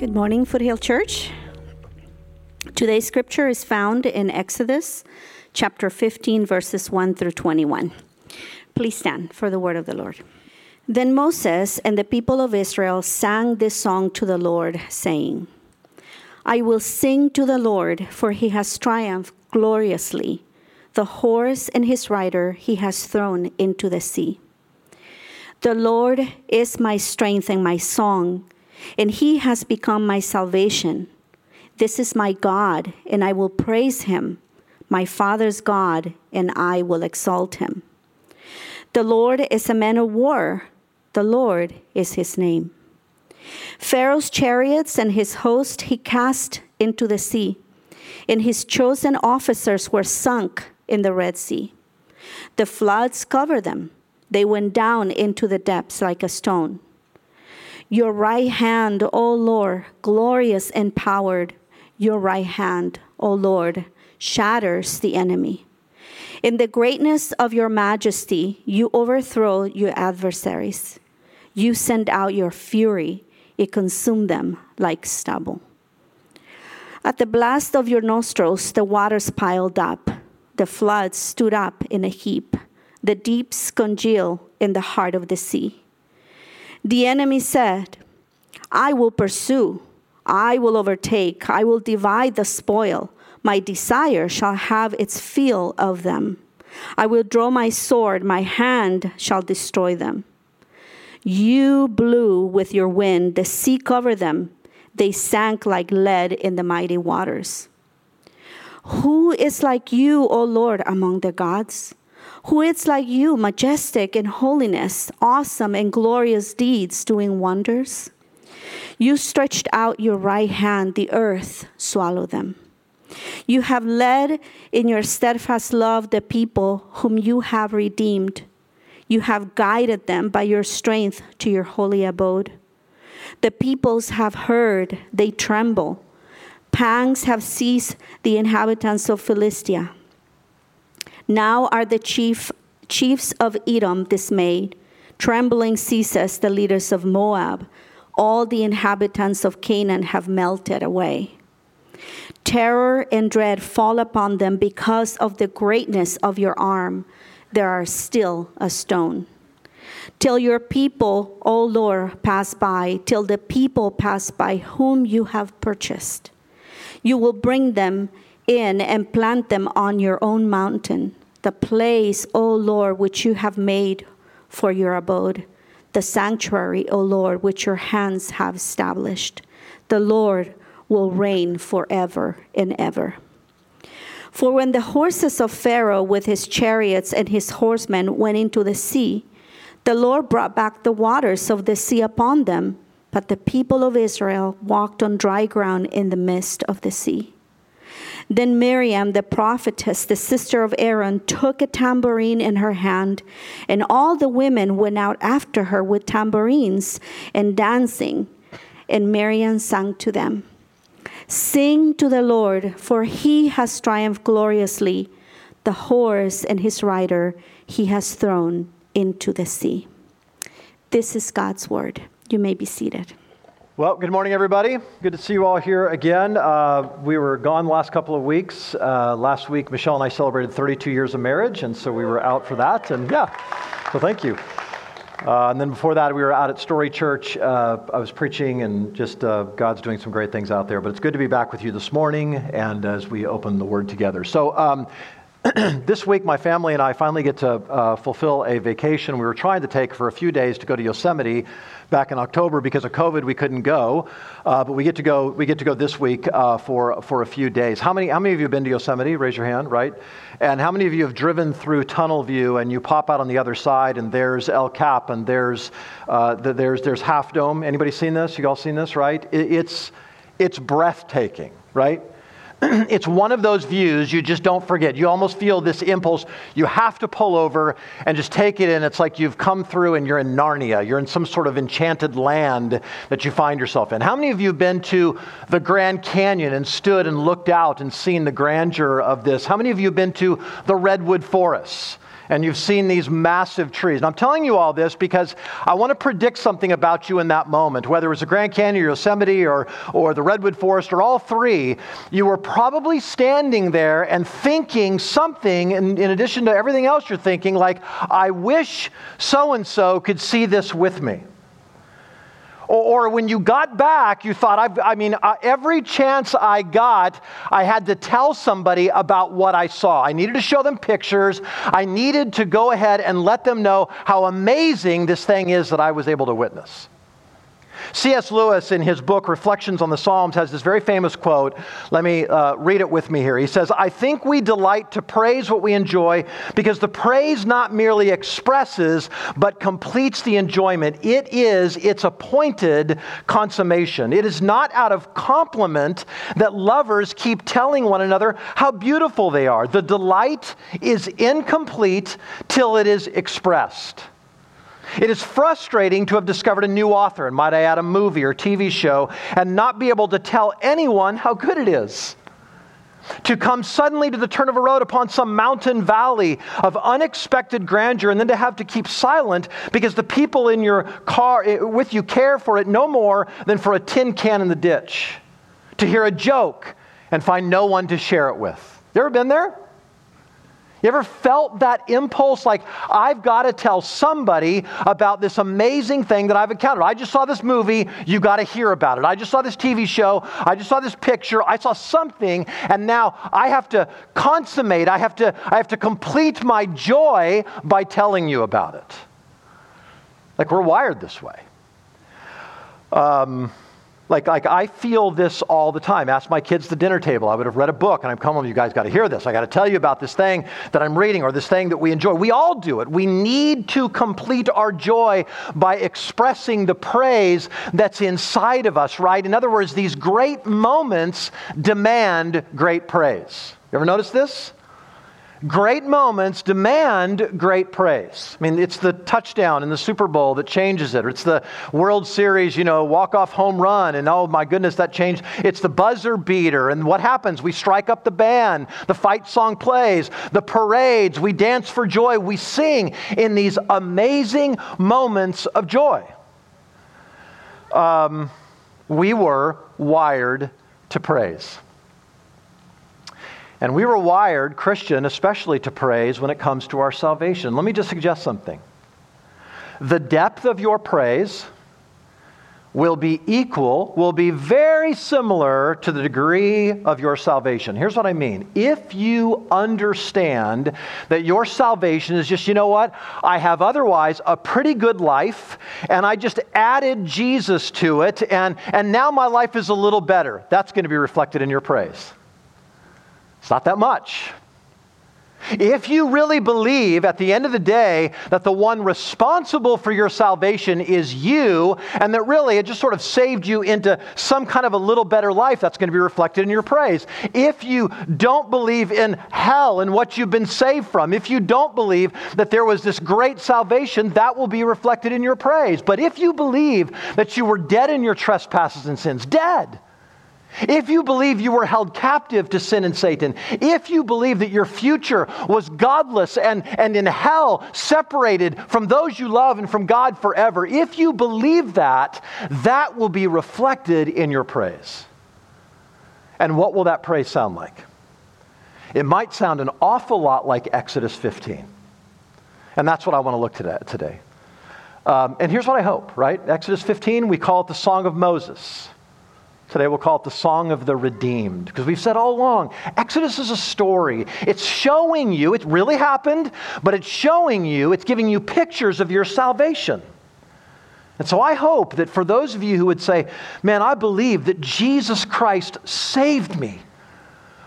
Good morning, Foothill Church. Today's scripture is found in Exodus chapter 15, verses 1 through 21. Please stand for the word of the Lord. Then Moses and the people of Israel sang this song to the Lord, saying, I will sing to the Lord, for he has triumphed gloriously. The horse and his rider he has thrown into the sea. The Lord is my strength and my song and he has become my salvation. This is my God, and I will praise him, my Father's God, and I will exalt him. The Lord is a man of war, the Lord is his name. Pharaoh's chariots and his host he cast into the sea, and his chosen officers were sunk in the Red Sea. The floods covered them, they went down into the depths like a stone. Your right hand, O Lord, glorious and powered, your right hand, O Lord, shatters the enemy. In the greatness of your majesty, you overthrow your adversaries. You send out your fury, it consumes them like stubble. At the blast of your nostrils, the waters piled up, the floods stood up in a heap, the deeps congeal in the heart of the sea. The enemy said, I will pursue, I will overtake, I will divide the spoil. My desire shall have its fill of them. I will draw my sword, my hand shall destroy them. You blew with your wind, the sea covered them. They sank like lead in the mighty waters. Who is like you, O Lord, among the gods? Who is like you, majestic in holiness, awesome in glorious deeds, doing wonders? You stretched out your right hand, the earth swallowed them. You have led in your steadfast love the people whom you have redeemed. You have guided them by your strength to your holy abode. The peoples have heard, they tremble. Pangs have seized the inhabitants of Philistia. Now are the chief, chiefs of Edom dismayed. Trembling ceases the leaders of Moab. All the inhabitants of Canaan have melted away. Terror and dread fall upon them because of the greatness of your arm. There are still a stone. Till your people, O Lord, pass by, till the people pass by whom you have purchased. You will bring them in and plant them on your own mountain the place, O Lord, which you have made for your abode, the sanctuary, O Lord, which your hands have established. The Lord will reign forever and ever. For when the horses of Pharaoh with his chariots and his horsemen went into the sea, the Lord brought back the waters of the sea upon them, but the people of Israel walked on dry ground in the midst of the sea. Then Miriam, the prophetess, the sister of Aaron, took a tambourine in her hand, and all the women went out after her with tambourines and dancing. And Miriam sang to them Sing to the Lord, for he has triumphed gloriously. The horse and his rider he has thrown into the sea. This is God's word. You may be seated. Well, good morning, everybody. Good to see you all here again. Uh, we were gone the last couple of weeks. Uh, last week, Michelle and I celebrated 32 years of marriage, and so we were out for that. And yeah, so thank you. Uh, and then before that, we were out at Story Church. Uh, I was preaching, and just uh, God's doing some great things out there. But it's good to be back with you this morning, and as we open the Word together. So. Um, this week, my family and I finally get to uh, fulfill a vacation we were trying to take for a few days to go to Yosemite back in October because of COVID. We couldn't go, uh, but we get to go. We get to go this week uh, for for a few days. How many How many of you have been to Yosemite? Raise your hand. Right. And how many of you have driven through Tunnel View and you pop out on the other side and there's El Cap and there's uh, the, there's there's Half Dome. Anybody seen this? You all seen this? Right. It, it's it's breathtaking. Right. it's one of those views you just don't forget. You almost feel this impulse. You have to pull over and just take it in. It's like you've come through and you're in Narnia. You're in some sort of enchanted land that you find yourself in. How many of you have been to the Grand Canyon and stood and looked out and seen the grandeur of this? How many of you have been to the Redwood Forests? And you've seen these massive trees. And I'm telling you all this because I want to predict something about you in that moment, whether it was the Grand Canyon or Yosemite or, or the Redwood Forest or all three, you were probably standing there and thinking something, in, in addition to everything else you're thinking, like, I wish so and so could see this with me. Or, or when you got back, you thought, I've, i mean, uh, every chance I got, I had to tell somebody about what I saw. I needed to show them pictures. I needed to go ahead and let them know how amazing this thing is that I was able to witness. C.S. Lewis, in his book Reflections on the Psalms, has this very famous quote. Let me uh, read it with me here. He says, I think we delight to praise what we enjoy because the praise not merely expresses, but completes the enjoyment. It is its appointed consummation. It is not out of compliment that lovers keep telling one another how beautiful they are. The delight is incomplete till it is expressed. It is frustrating to have discovered a new author, and might I add, a movie or TV show, and not be able to tell anyone how good it is. To come suddenly to the turn of a road upon some mountain valley of unexpected grandeur, and then to have to keep silent because the people in your car eh, with you care for it no more than for a tin can in the ditch. To hear a joke and find no one to share it with. You ever been there? You ever felt that impulse like, I've got to tell somebody about this amazing thing that I've encountered? I just saw this movie, you got to hear about it. I just saw this TV show, I just saw this picture, I saw something, and now I have to consummate, I have to, I have to complete my joy by telling you about it. Like we're wired this way. Um, like, like I feel this all the time. Ask my kids the dinner table. I would have read a book and I'm coming, you guys got to hear this. I got to tell you about this thing that I'm reading or this thing that we enjoy. We all do it. We need to complete our joy by expressing the praise that's inside of us, right? In other words, these great moments demand great praise. You ever notice this? Great moments demand great praise. I mean, it's the touchdown in the Super Bowl that changes it. It's the World Series, you know, walk off home run, and oh my goodness, that changed. It's the buzzer beater. And what happens? We strike up the band, the fight song plays, the parades, we dance for joy, we sing in these amazing moments of joy. Um, we were wired to praise. And we were wired, Christian especially, to praise when it comes to our salvation. Let me just suggest something. The depth of your praise will be equal, will be very similar to the degree of your salvation. Here's what I mean. If you understand that your salvation is just, you know what, I have otherwise a pretty good life, and I just added Jesus to it, and, and now my life is a little better, that's going to be reflected in your praise. It's not that much. If you really believe at the end of the day that the one responsible for your salvation is you, and that really it just sort of saved you into some kind of a little better life, that's going to be reflected in your praise. If you don't believe in hell and what you've been saved from, if you don't believe that there was this great salvation, that will be reflected in your praise. But if you believe that you were dead in your trespasses and sins, dead, if you believe you were held captive to sin and Satan, if you believe that your future was godless and, and in hell, separated from those you love and from God forever, if you believe that, that will be reflected in your praise. And what will that praise sound like? It might sound an awful lot like Exodus 15. And that's what I want to look at today. Um, and here's what I hope, right? Exodus 15, we call it the Song of Moses. Today we'll call it the Song of the Redeemed because we've said all along Exodus is a story. It's showing you, it really happened, but it's showing you, it's giving you pictures of your salvation. And so I hope that for those of you who would say, Man, I believe that Jesus Christ saved me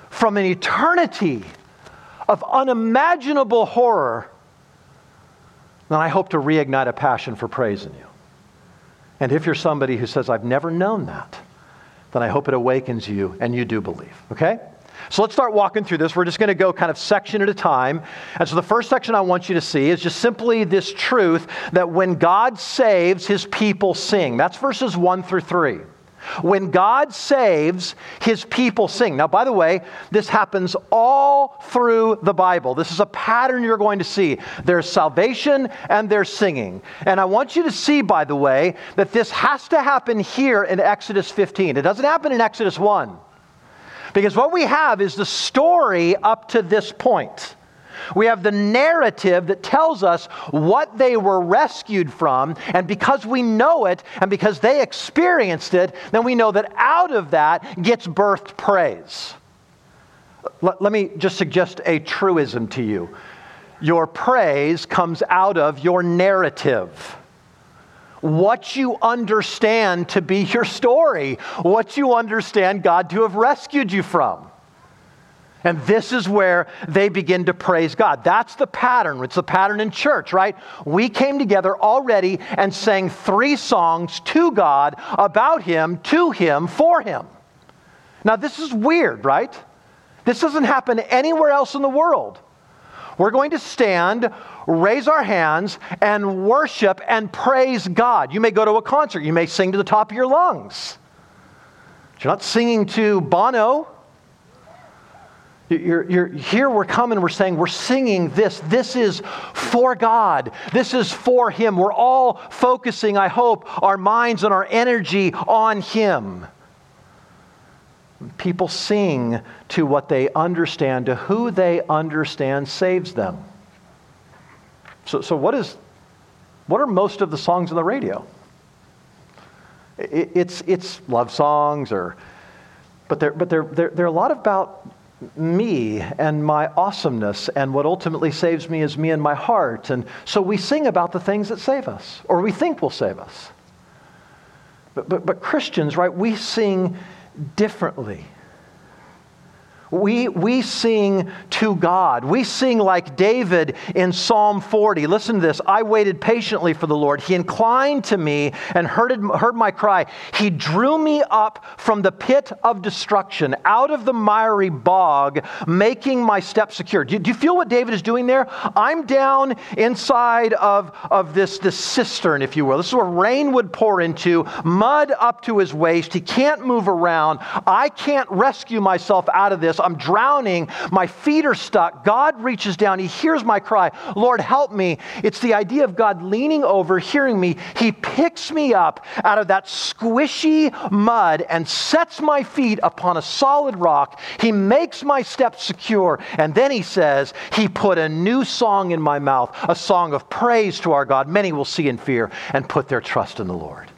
from an eternity of unimaginable horror, then I hope to reignite a passion for praise in you. And if you're somebody who says, I've never known that, then I hope it awakens you and you do believe. Okay? So let's start walking through this. We're just going to go kind of section at a time. And so the first section I want you to see is just simply this truth that when God saves, his people sing. That's verses 1 through 3. When God saves, his people sing. Now, by the way, this happens all through the Bible. This is a pattern you're going to see. There's salvation and there's singing. And I want you to see, by the way, that this has to happen here in Exodus 15. It doesn't happen in Exodus 1. Because what we have is the story up to this point. We have the narrative that tells us what they were rescued from. And because we know it and because they experienced it, then we know that out of that gets birthed praise. Let, let me just suggest a truism to you your praise comes out of your narrative what you understand to be your story, what you understand God to have rescued you from. And this is where they begin to praise God. That's the pattern. It's the pattern in church, right? We came together already and sang three songs to God, about Him, to Him, for Him. Now, this is weird, right? This doesn't happen anywhere else in the world. We're going to stand, raise our hands, and worship and praise God. You may go to a concert, you may sing to the top of your lungs. You're not singing to Bono. You're, you're, here we're coming, we're saying, we're singing this. This is for God. This is for Him. We're all focusing, I hope, our minds and our energy on Him. People sing to what they understand, to who they understand saves them. So, so what, is, what are most of the songs on the radio? It, it's, it's love songs, or, but, they're, but they're, they're, they're a lot about me and my awesomeness, and what ultimately saves me is me and my heart. And so we sing about the things that save us, or we think will save us. But, but, but Christians, right, we sing differently. We, we sing to God. We sing like David in Psalm 40. Listen to this. I waited patiently for the Lord. He inclined to me and heard, heard my cry. He drew me up from the pit of destruction, out of the miry bog, making my steps secure. Do you, do you feel what David is doing there? I'm down inside of, of this, this cistern, if you will. This is where rain would pour into, mud up to his waist. He can't move around. I can't rescue myself out of this. I'm drowning. My feet are stuck. God reaches down. He hears my cry. Lord, help me. It's the idea of God leaning over, hearing me. He picks me up out of that squishy mud and sets my feet upon a solid rock. He makes my steps secure. And then he says, He put a new song in my mouth, a song of praise to our God. Many will see and fear and put their trust in the Lord.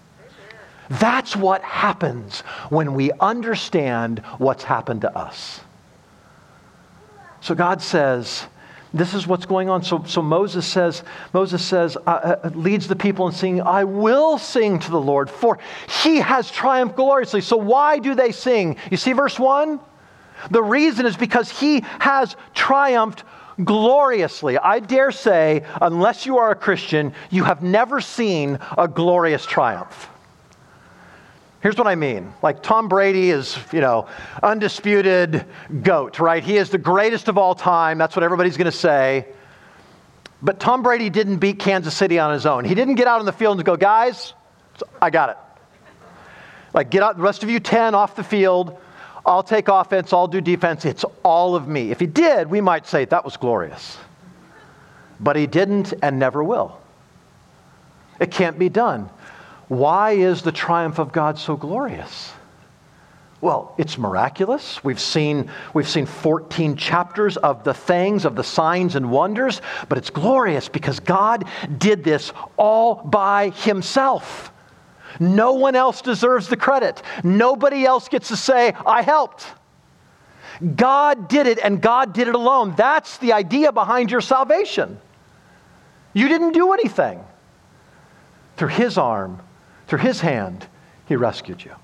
That's what happens when we understand what's happened to us. So God says, this is what's going on. So, so Moses says, Moses says, uh, uh, leads the people in singing, I will sing to the Lord, for he has triumphed gloriously. So why do they sing? You see verse 1? The reason is because he has triumphed gloriously. I dare say, unless you are a Christian, you have never seen a glorious triumph. Here's what I mean. Like Tom Brady is, you know, undisputed GOAT, right? He is the greatest of all time. That's what everybody's going to say. But Tom Brady didn't beat Kansas City on his own. He didn't get out on the field and go, guys, I got it. Like, get out, the rest of you 10 off the field. I'll take offense, I'll do defense. It's all of me. If he did, we might say that was glorious. But he didn't and never will. It can't be done. Why is the triumph of God so glorious? Well, it's miraculous. We've seen, we've seen 14 chapters of the things, of the signs and wonders, but it's glorious because God did this all by Himself. No one else deserves the credit. Nobody else gets to say, I helped. God did it, and God did it alone. That's the idea behind your salvation. You didn't do anything. Through His arm, through his hand, he rescued you.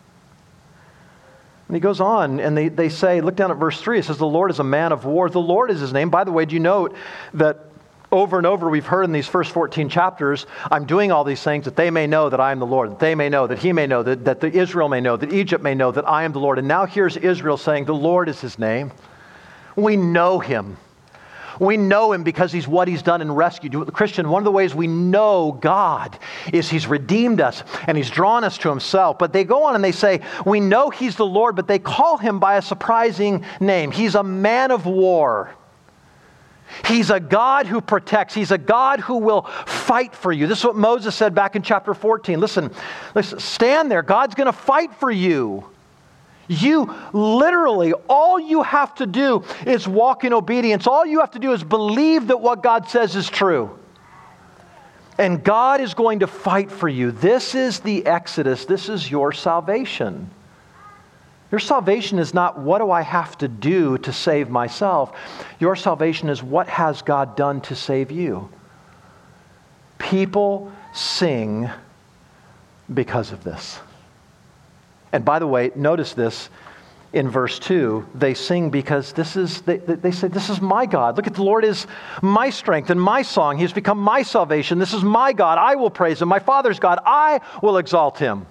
And he goes on, and they, they say, look down at verse 3. It says, The Lord is a man of war. The Lord is his name. By the way, do you note that over and over we've heard in these first 14 chapters, I'm doing all these things that they may know that I am the Lord, that they may know, that he may know, that, that the Israel may know, that Egypt may know that I am the Lord. And now here's Israel saying, The Lord is his name. We know him. We know him because he's what he's done and rescued. Christian, one of the ways we know God is he's redeemed us and he's drawn us to himself. But they go on and they say, We know he's the Lord, but they call him by a surprising name. He's a man of war. He's a God who protects. He's a God who will fight for you. This is what Moses said back in chapter 14. Listen, listen stand there. God's going to fight for you. You literally, all you have to do is walk in obedience. All you have to do is believe that what God says is true. And God is going to fight for you. This is the Exodus. This is your salvation. Your salvation is not what do I have to do to save myself. Your salvation is what has God done to save you. People sing because of this. And by the way, notice this in verse 2 they sing because this is they, they say this is my god. Look at the lord is my strength and my song. He has become my salvation. This is my god. I will praise him. My father's god. I will exalt him.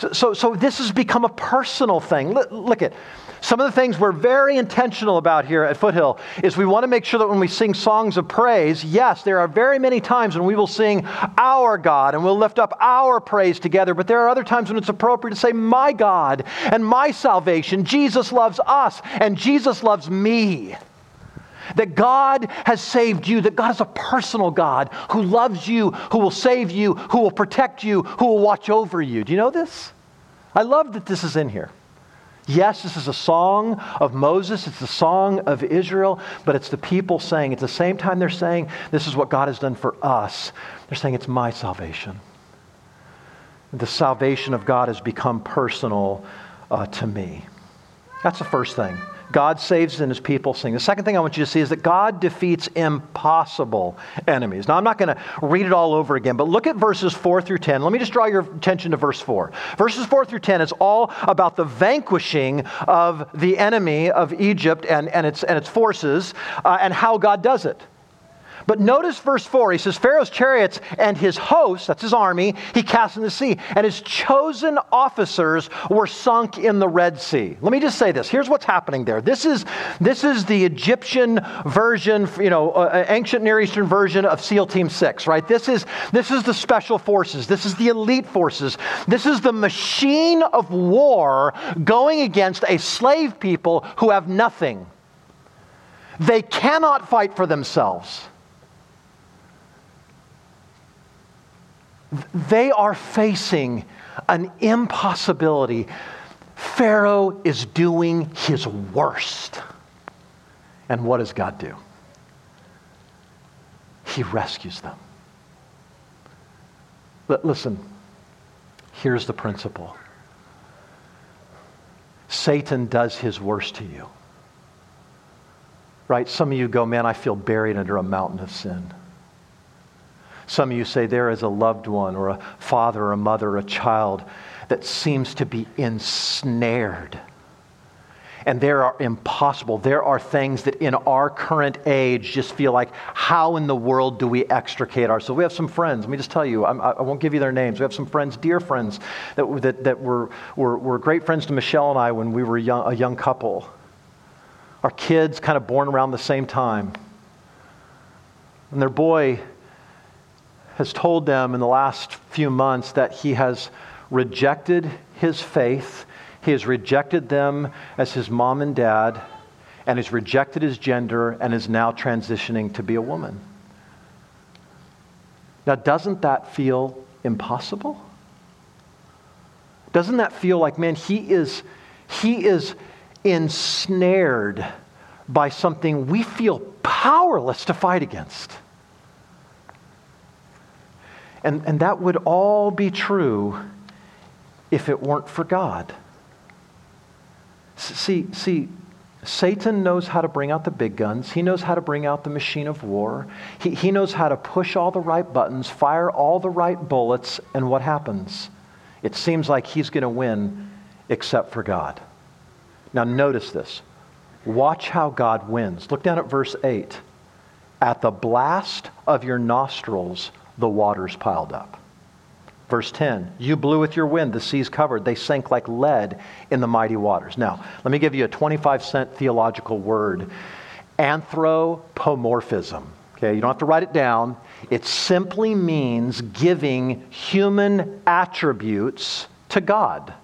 So, so, so this has become a personal thing. Look, look at some of the things we're very intentional about here at Foothill is we want to make sure that when we sing songs of praise, yes, there are very many times when we will sing our God and we'll lift up our praise together, but there are other times when it's appropriate to say, My God and my salvation. Jesus loves us and Jesus loves me. That God has saved you, that God is a personal God who loves you, who will save you, who will protect you, who will watch over you. Do you know this? I love that this is in here. Yes, this is a song of Moses, it's the song of Israel, but it's the people saying, at the same time they're saying, this is what God has done for us, they're saying, it's my salvation. The salvation of God has become personal uh, to me. That's the first thing. God saves and his people sing. The second thing I want you to see is that God defeats impossible enemies. Now, I'm not going to read it all over again, but look at verses 4 through 10. Let me just draw your attention to verse 4. Verses 4 through 10 is all about the vanquishing of the enemy of Egypt and, and, its, and its forces uh, and how God does it. But notice verse 4. He says, Pharaoh's chariots and his hosts, that's his army, he cast in the sea, and his chosen officers were sunk in the Red Sea. Let me just say this. Here's what's happening there. This is, this is the Egyptian version, you know, uh ancient Near Eastern version of SEAL Team 6, right? This is, this is the special forces. This is the elite forces. This is the machine of war going against a slave people who have nothing. They cannot fight for themselves. They are facing an impossibility. Pharaoh is doing his worst. And what does God do? He rescues them. But listen, here's the principle Satan does his worst to you. Right? Some of you go, man, I feel buried under a mountain of sin. Some of you say there is a loved one or a father or a mother or a child that seems to be ensnared. And there are impossible. There are things that in our current age just feel like, how in the world do we extricate ourselves? We have some friends. Let me just tell you, I'm, I will not give you their names. We have some friends, dear friends, that, that, that were, were, were great friends to Michelle and I when we were young, a young couple. Our kids kind of born around the same time. And their boy has told them in the last few months that he has rejected his faith, he has rejected them as his mom and dad, and has rejected his gender and is now transitioning to be a woman. Now, doesn't that feel impossible? Doesn't that feel like, man, he is, he is ensnared by something we feel powerless to fight against? And, and that would all be true if it weren't for God. See, see, Satan knows how to bring out the big guns. He knows how to bring out the machine of war. He, he knows how to push all the right buttons, fire all the right bullets, and what happens? It seems like he's going to win except for God. Now, notice this. Watch how God wins. Look down at verse 8. At the blast of your nostrils, the waters piled up. Verse 10 You blew with your wind, the seas covered, they sank like lead in the mighty waters. Now, let me give you a 25 cent theological word. anthropomorphism. Okay, you don't have to write it down. It simply means giving human attributes to God.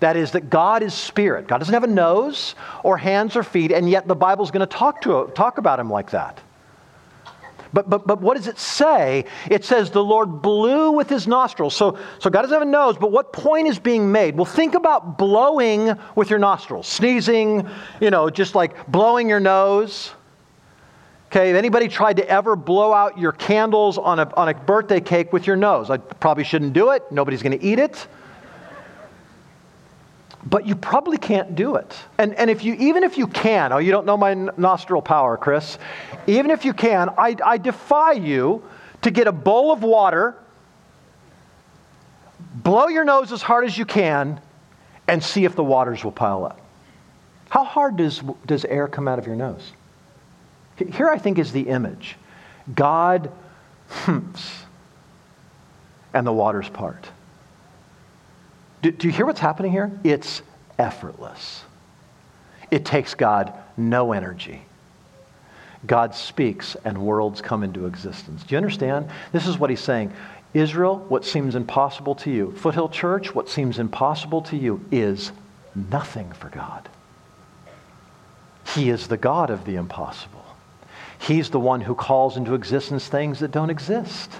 That is, that God is spirit. God doesn't have a nose or hands or feet, and yet the Bible's going to talk, to, talk about him like that. But, but, but what does it say? It says the Lord blew with his nostrils. So, so God doesn't have a nose, but what point is being made? Well, think about blowing with your nostrils, sneezing, you know, just like blowing your nose. Okay, if anybody tried to ever blow out your candles on a, on a birthday cake with your nose, I probably shouldn't do it. Nobody's going to eat it but you probably can't do it. And, and if you, even if you can, oh, you don't know my nostril power, Chris. Even if you can, I, I defy you to get a bowl of water, blow your nose as hard as you can, and see if the waters will pile up. How hard does, does air come out of your nose? Here, I think, is the image God humps, and the waters part. Do, do you hear what's happening here? It's effortless. It takes God no energy. God speaks and worlds come into existence. Do you understand? This is what he's saying. Israel, what seems impossible to you, Foothill Church, what seems impossible to you is nothing for God. He is the God of the impossible. He's the one who calls into existence things that don't exist.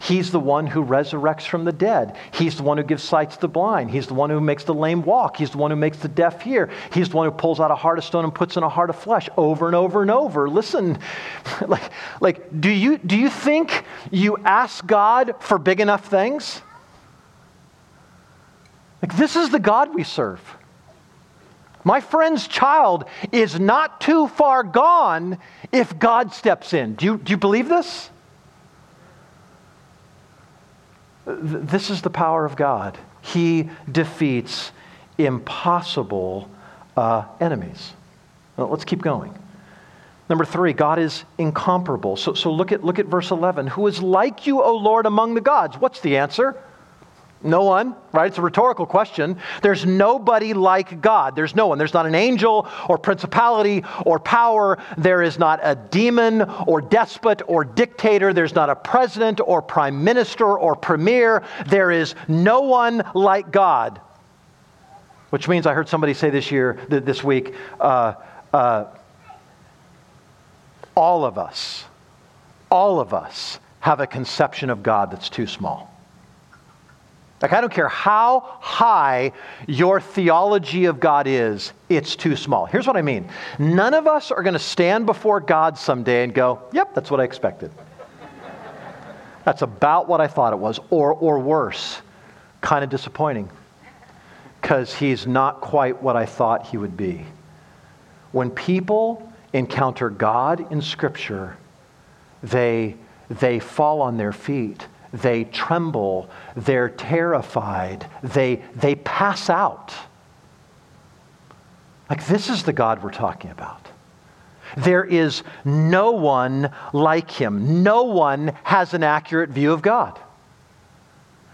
He's the one who resurrects from the dead. He's the one who gives sight to the blind. He's the one who makes the lame walk. He's the one who makes the deaf hear. He's the one who pulls out a heart of stone and puts in a heart of flesh over and over and over. Listen, like, like do, you, do you think you ask God for big enough things? Like, this is the God we serve. My friend's child is not too far gone if God steps in. Do you, do you believe this? This is the power of God. He defeats impossible uh, enemies. Well, let's keep going. Number three, God is incomparable. So, so look, at, look at verse 11. Who is like you, O Lord, among the gods? What's the answer? No one, right? It's a rhetorical question. There's nobody like God. There's no one. There's not an angel or principality or power. There is not a demon or despot or dictator. There's not a president or prime minister or premier. There is no one like God. Which means I heard somebody say this year, this week, uh, uh, all of us, all of us have a conception of God that's too small. Like, I don't care how high your theology of God is, it's too small. Here's what I mean none of us are going to stand before God someday and go, yep, that's what I expected. that's about what I thought it was, or, or worse, kind of disappointing, because he's not quite what I thought he would be. When people encounter God in Scripture, they, they fall on their feet they tremble, they're terrified, they, they pass out. Like, this is the God we're talking about. There is no one like him. No one has an accurate view of God.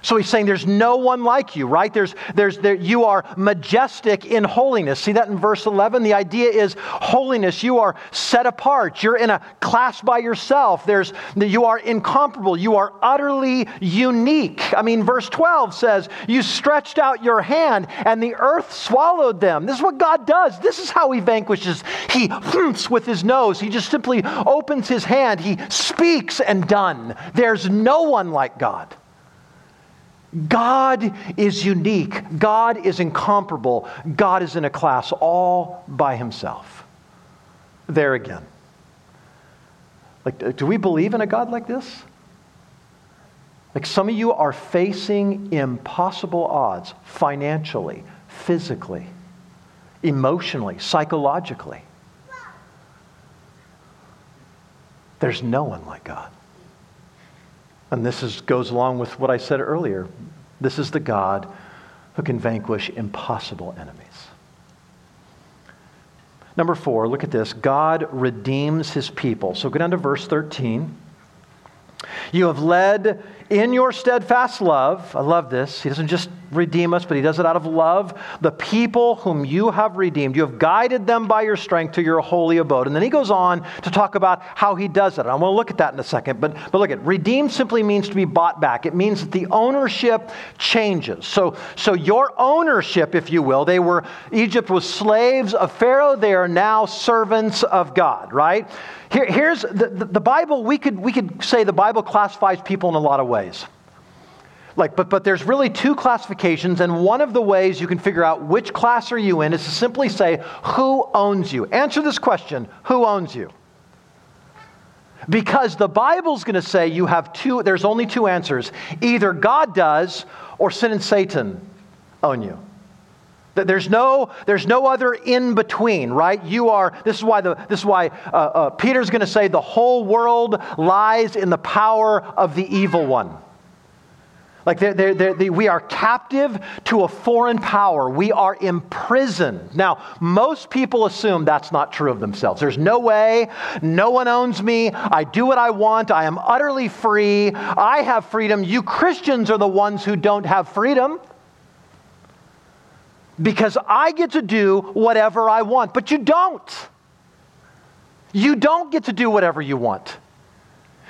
So he's saying there's no one like you, right? There's, there's, there, you are majestic in holiness. See that in verse 11? The idea is holiness. You are set apart. You're in a class by yourself. There's, you are incomparable. You are utterly unique. I mean, verse 12 says, You stretched out your hand and the earth swallowed them. This is what God does. This is how he vanquishes. He humps with his nose. He just simply opens his hand. He speaks and done. There's no one like God. God is unique. God is incomparable. God is in a class all by himself. There again. Like, do we believe in a God like this? Like, some of you are facing impossible odds financially, physically, emotionally, psychologically. There's no one like God. And this is, goes along with what I said earlier. This is the God who can vanquish impossible enemies. Number four, look at this. God redeems his people. So go down to verse 13. You have led in your steadfast love, I love this. He doesn't just redeem us, but he does it out of love. The people whom you have redeemed, you have guided them by your strength to your holy abode. And then he goes on to talk about how he does it. I want to look at that in a second. But, but look at redeemed simply means to be bought back. It means that the ownership changes. So, so your ownership, if you will, they were, Egypt was slaves of Pharaoh. They are now servants of God, right? Here, here's the, the, the Bible, we could, we could say the Bible classifies people in a lot of ways. Like, but, but there's really two classifications, and one of the ways you can figure out which class are you in is to simply say, Who owns you? Answer this question Who owns you? Because the Bible's going to say you have two, there's only two answers. Either God does or sin and Satan own you. There's no, there's no other in between, right? You are, this is why, the, this is why uh, uh, Peter's going to say the whole world lies in the power of the evil one. Like they're, they're, they're, they, we are captive to a foreign power. We are imprisoned. Now, most people assume that's not true of themselves. There's no way. No one owns me. I do what I want. I am utterly free. I have freedom. You Christians are the ones who don't have freedom because I get to do whatever I want. But you don't. You don't get to do whatever you want.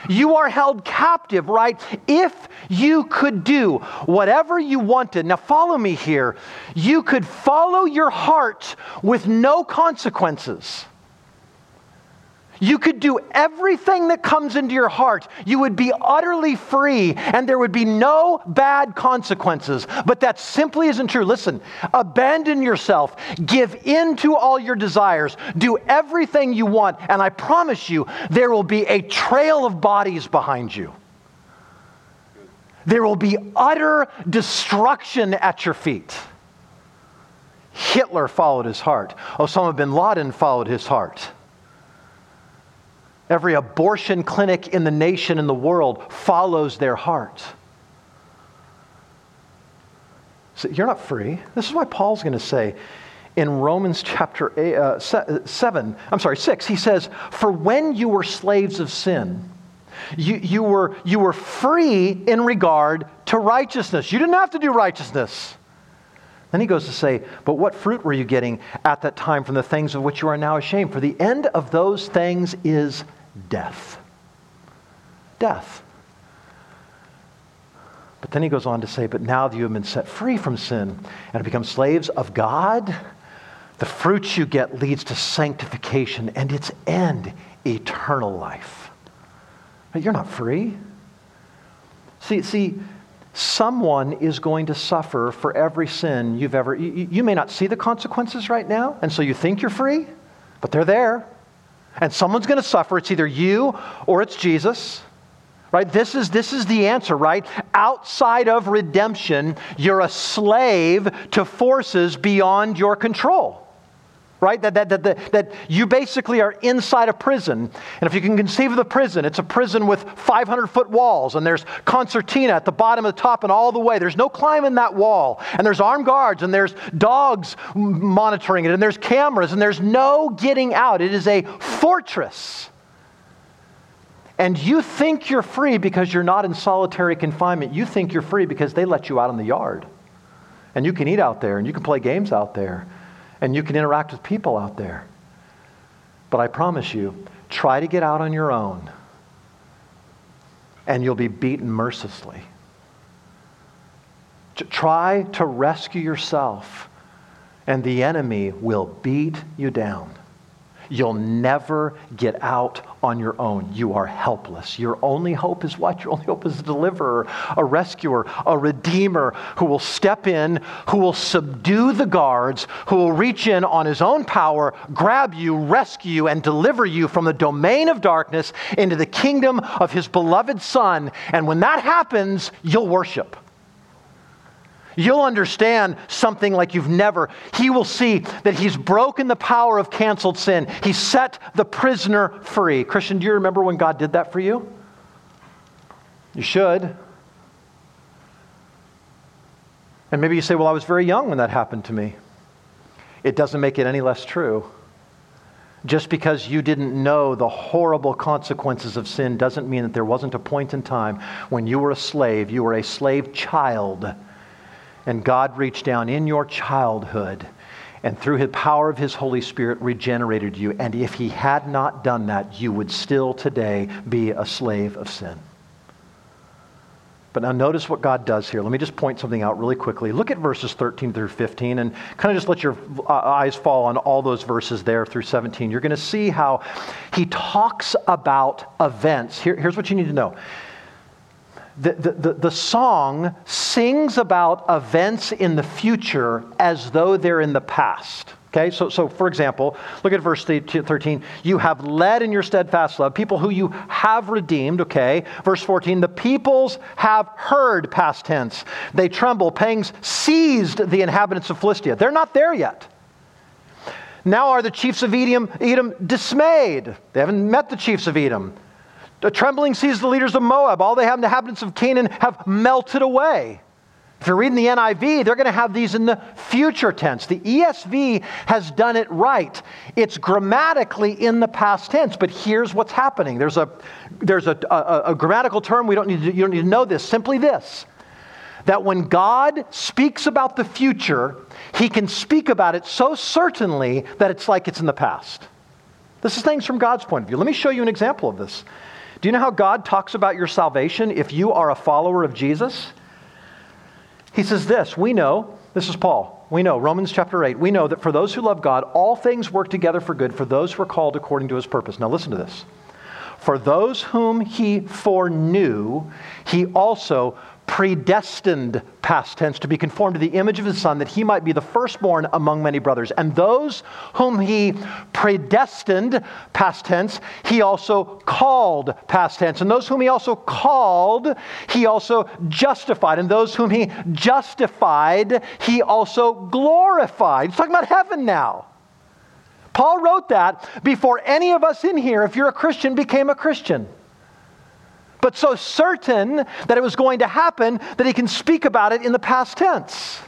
You are held captive, right? If you could do whatever you wanted, now follow me here, you could follow your heart with no consequences. You could do everything that comes into your heart. You would be utterly free and there would be no bad consequences. But that simply isn't true. Listen, abandon yourself, give in to all your desires, do everything you want, and I promise you, there will be a trail of bodies behind you. There will be utter destruction at your feet. Hitler followed his heart. Osama bin Laden followed his heart. Every abortion clinic in the nation and the world follows their heart. So you're not free. This is why Paul's going to say in Romans chapter eight, uh, 7, I'm sorry, 6, he says, For when you were slaves of sin, you, you, were, you were free in regard to righteousness. You didn't have to do righteousness. Then he goes to say, But what fruit were you getting at that time from the things of which you are now ashamed? For the end of those things is death. Death. But then he goes on to say, But now that you have been set free from sin and have become slaves of God, the fruits you get leads to sanctification and its end, eternal life. But you're not free. See, see, someone is going to suffer for every sin you've ever. You, you may not see the consequences right now, and so you think you're free, but they're there. And someone's going to suffer. It's either you or it's Jesus. Right? This is, this is the answer, right? Outside of redemption, you're a slave to forces beyond your control right? That, that, that, that, that you basically are inside a prison. And if you can conceive of the prison, it's a prison with 500 foot walls, and there's concertina at the bottom, of the top, and all the way. There's no climbing that wall. And there's armed guards, and there's dogs monitoring it, and there's cameras, and there's no getting out. It is a fortress. And you think you're free because you're not in solitary confinement. You think you're free because they let you out in the yard. And you can eat out there, and you can play games out there and you can interact with people out there. But I promise you, try to get out on your own, and you'll be beaten mercilessly. Try to rescue yourself, and the enemy will beat you down. You'll never get out on your own. You are helpless. Your only hope is what? Your only hope is a deliverer, a rescuer, a redeemer who will step in, who will subdue the guards, who will reach in on his own power, grab you, rescue you, and deliver you from the domain of darkness into the kingdom of his beloved Son. And when that happens, you'll worship. You'll understand something like you've never. He will see that he's broken the power of canceled sin. He set the prisoner free. Christian, do you remember when God did that for you? You should. And maybe you say, well, I was very young when that happened to me. It doesn't make it any less true. Just because you didn't know the horrible consequences of sin doesn't mean that there wasn't a point in time when you were a slave, you were a slave child, and God reached down in your childhood and through the power of his Holy Spirit regenerated you. And if he had not done that, you would still today be a slave of sin. But now notice what God does here. Let me just point something out really quickly. Look at verses 13 through 15 and kind of just let your uh, eyes fall on all those verses there through 17. You're going to see how he talks about events. Here, here's what you need to know. The, the, the, song sings about events in the future as though they're in the past. Okay, so, so for example, look at verse 13. You have led in your steadfast love people who you have redeemed. Okay, verse 14. The peoples have heard, past tense. They tremble. Pangs seized the inhabitants of Philistia. They're not there yet. Now are the chiefs of Edom, Edom dismayed. They haven't met the chiefs of Edom. The trembling seized the leaders of Moab. All they have, the inhabitants of Canaan, have melted away. If you're reading the NIV, they're going to have these in the future tense. The ESV has done it right. It's grammatically in the past tense, but here's what's happening. There's a, there's a, a, a grammatical term, we don't need to, you don't need to know this, simply this that when God speaks about the future, he can speak about it so certainly that it's like it's in the past. This is things from God's point of view. Let me show you an example of this. Do you know how God talks about your salvation if you are a follower of Jesus? He says this We know, this is Paul, we know, Romans chapter 8, we know that for those who love God, all things work together for good for those who are called according to his purpose. Now listen to this. For those whom he foreknew, he also predestined, past tense, to be conformed to the image of his son, that he might be the firstborn among many brothers. And those whom he predestined, past tense, he also called, past tense. And those whom he also called, he also justified. And those whom he justified, he also glorified. He's talking about heaven now. Paul wrote that before any of us in here, if you're a Christian, became a Christian but so certain that it was going to happen that he can speak about it in the past tense.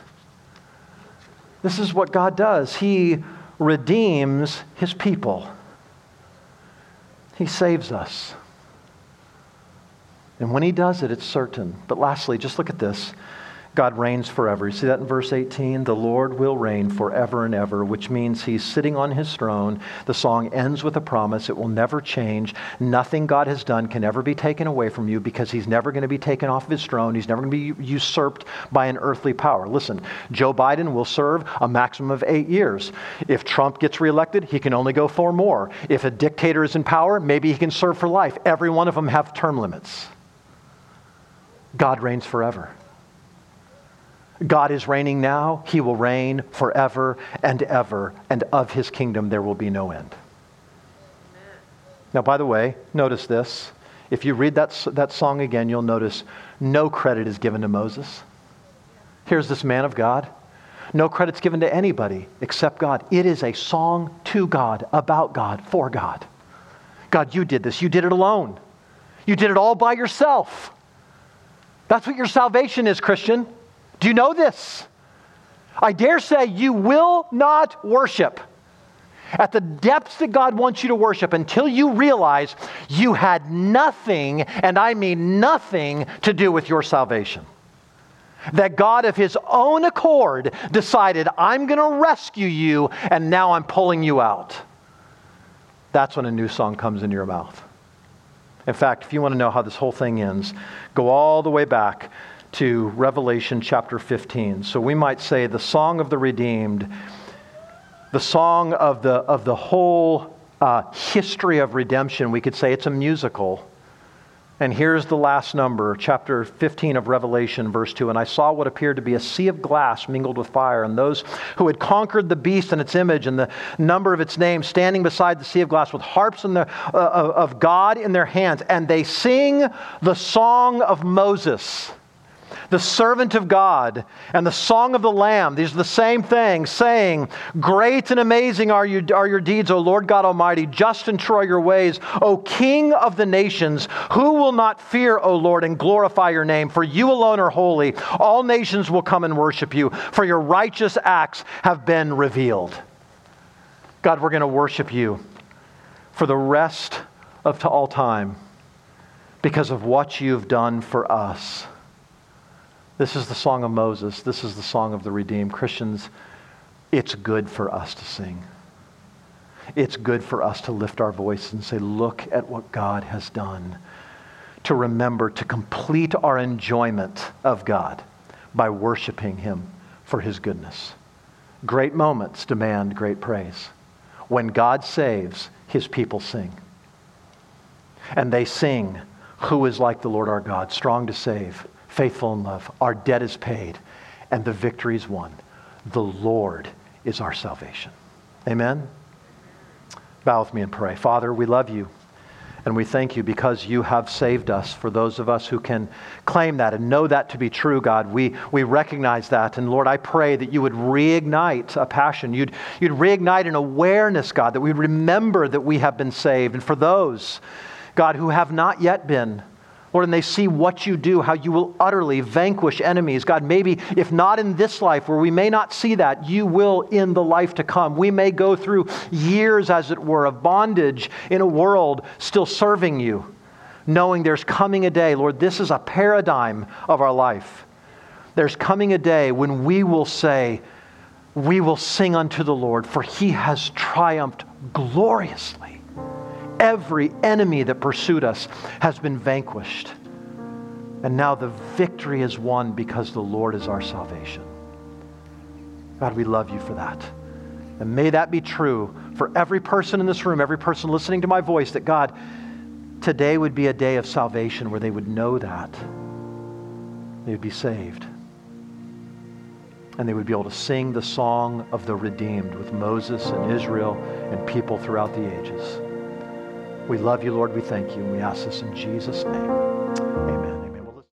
This is what God does. He redeems his people, he saves us. And when he does it, it's certain. But lastly, just look at this. God reigns forever. You see that in verse 18? The Lord will reign forever and ever, which means he's sitting on his throne. The song ends with a promise it will never change. Nothing God has done can ever be taken away from you because he's never going to be taken off of his throne. He's never going to be usurped by an earthly power. Listen, Joe Biden will serve a maximum of eight years. If Trump gets reelected, he can only go four more. If a dictator is in power, maybe he can serve for life. Every one of them have term limits. God reigns forever. God is reigning now. He will reign forever and ever, and of his kingdom there will be no end. Now, by the way, notice this. If you read that, that song again, you'll notice no credit is given to Moses. Here's this man of God. No credit's given to anybody except God. It is a song to God, about God, for God. God, you did this. You did it alone. You did it all by yourself. That's what your salvation is, Christian. Do you know this? I dare say you will not worship at the depths that God wants you to worship until you realize you had nothing, and I mean nothing, to do with your salvation. That God, of His own accord, decided, I'm going to rescue you, and now I'm pulling you out. That's when a new song comes into your mouth. In fact, if you want to know how this whole thing ends, go all the way back to Revelation chapter 15. So we might say the song of the redeemed, the song of the, of the whole uh, history of redemption. We could say it's a musical. And here's the last number, chapter 15 of Revelation, verse 2. And I saw what appeared to be a sea of glass mingled with fire, and those who had conquered the beast and its image and the number of its name standing beside the sea of glass with harps the, uh, of God in their hands. And they sing the song of Moses the servant of God, and the song of the Lamb. These are the same thing, saying, Great and amazing are, you, are your deeds, O Lord God Almighty. Just and true are your ways, O King of the nations. Who will not fear, O Lord, and glorify your name? For you alone are holy. All nations will come and worship you, for your righteous acts have been revealed. God, we're going to worship you for the rest of all time because of what you've done for us. This is the song of Moses. This is the song of the redeemed. Christians, it's good for us to sing. It's good for us to lift our voice and say, Look at what God has done. To remember to complete our enjoyment of God by worshiping Him for His goodness. Great moments demand great praise. When God saves, His people sing. And they sing, Who is like the Lord our God, strong to save, faithful in love? Our debt is paid, and the victory is won. The Lord is our salvation. Amen. Bow with me and pray. Father, we love you. And we thank you because you have saved us. For those of us who can claim that and know that to be true, God, we, we recognize that. And Lord, I pray that you would reignite a passion. You'd, you'd reignite an awareness, God, that we remember that we have been saved. And for those, God, who have not yet been, Lord, and they see what you do, how you will utterly vanquish enemies. God, maybe if not in this life where we may not see that, you will in the life to come. We may go through years, as it were, of bondage in a world still serving you, knowing there's coming a day, Lord, this is a paradigm of our life. There's coming a day when we will say, We will sing unto the Lord, for he has triumphed gloriously every enemy that pursued us has been vanquished. And now the victory is won because the Lord is our salvation. God, we love you for that. And may that be true for every person in this room, every person listening to my voice, that God, today would be a day of salvation where they would know that. They would be saved. And they would be able to sing the song of the redeemed with Moses and Israel and people throughout the ages. We love you, Lord. We thank you. And we ask this in Jesus' name. Amen.